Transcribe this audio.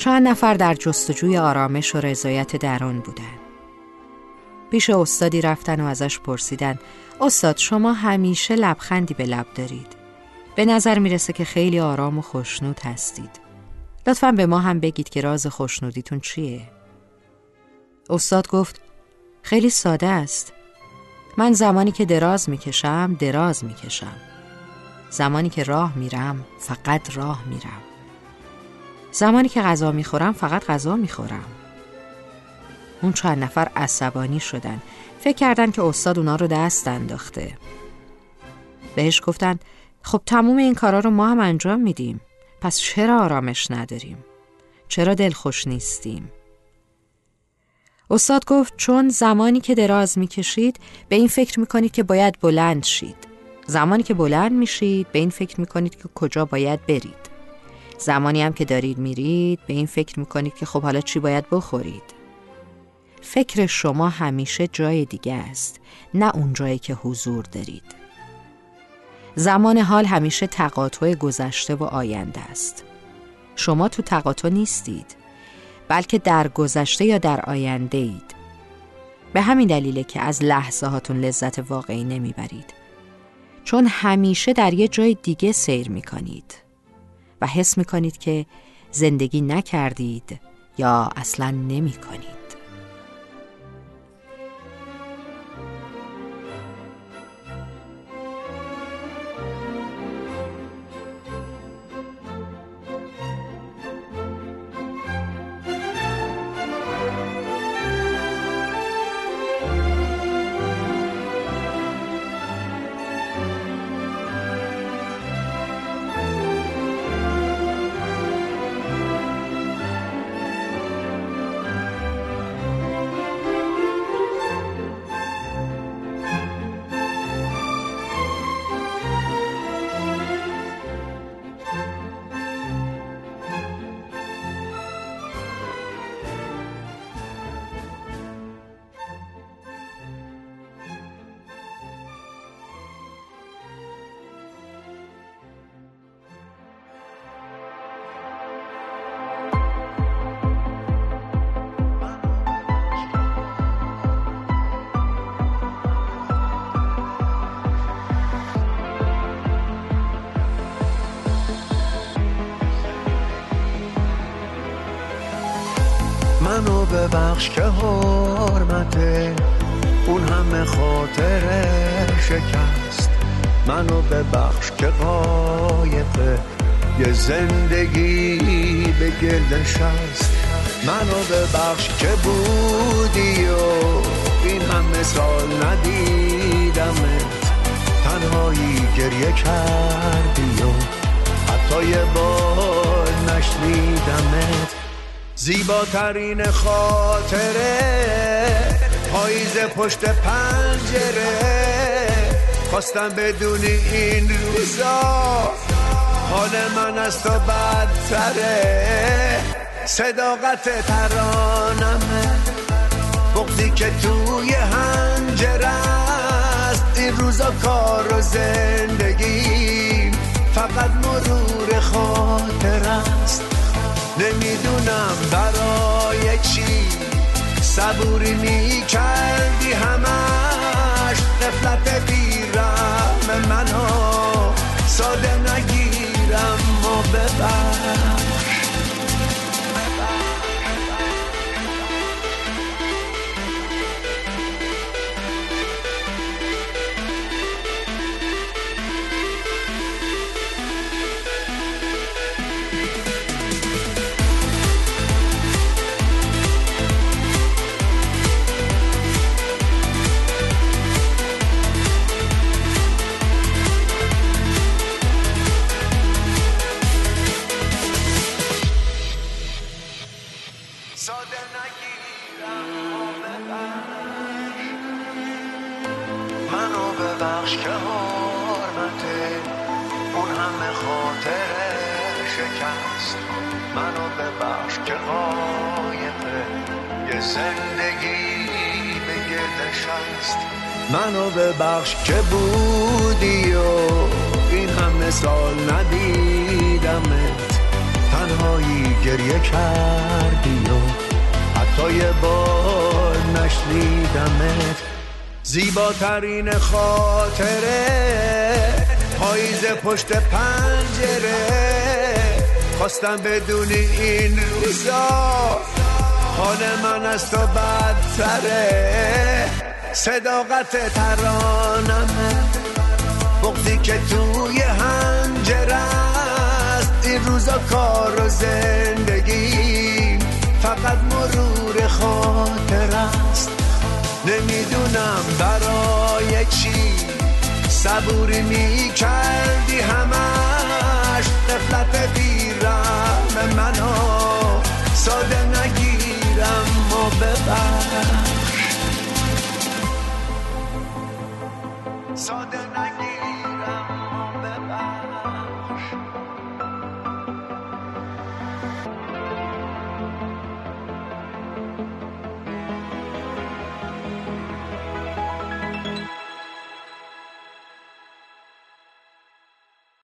چند نفر در جستجوی آرامش و رضایت درون بودن. پیش استادی رفتن و ازش پرسیدن استاد شما همیشه لبخندی به لب دارید. به نظر می‌رسه که خیلی آرام و خوشنود هستید. لطفا به ما هم بگید که راز خوشنودیتون چیه؟ استاد گفت خیلی ساده است. من زمانی که دراز می‌کشم دراز می‌کشم. زمانی که راه میرم فقط راه میرم. زمانی که غذا می‌خورم فقط غذا می‌خورم. اون چند نفر عصبانی شدن. فکر کردن که استاد اونا رو دست انداخته. بهش گفتن خب تموم این کارا رو ما هم انجام میدیم. پس چرا آرامش نداریم؟ چرا دلخوش نیستیم؟ استاد گفت چون زمانی که دراز می‌کشید به این فکر می‌کنید که باید بلند شید. زمانی که بلند میشید به این فکر می‌کنید که کجا باید برید. زمانی هم که دارید میرید به این فکر می‌کنید که خب حالا چی باید بخورید؟ فکر شما همیشه جای دیگه است نه اون جایی که حضور دارید. زمان حال همیشه تقاطع گذشته و آینده است. شما تو تقاطع نیستید بلکه در گذشته یا در آینده اید به همین دلیله که از لحظه هاتون لذت واقعی نمی‌برید. چون همیشه در یه جای دیگه سیر می‌کنید. و حس می‌کنید که زندگی نکردید یا اصلا نمی‌کنید. منو ببخش که حرمته. اون همه خاطر شکست. منو ببخش که قایقه یه زندگی به گردش هست منو ببخش که بودی و این همه سال ندیدمت تنهایی گریه کردی و حتی یه بار نشنیدمت. زیباترین خاطره پاییز پشت پنجره. خواستم بدونی این روزا حال من از تو بدتره. صداقت ترانمه بغزی که توی هنجره است. این روزا کار و زندگی. فقط نمی‌دونم برای چی صبوری می کردی همش. نفلت ساده نگیرم منو ببخش که حرمته اون همه خاطر شکست. منو ببخش که قایقه یه زندگی به گردش هست منو ببخش که بودی و این همه سال ندیدمت. تنهایی گریه کردی و حتی یه بار نشنیدمت. زیباترین خاطره پاییز پشت پنجره. خواستم بدونی این روزا حال من از تو بدتره. صداقت ترانمه بغزی که توی هنجره است این روزا کار و زندگی فقط مرور خاطر است. نمی‌دونم برای چی صبوری می‌کردی همش. قفلت بیرم منو. ساده نگیرم و ببر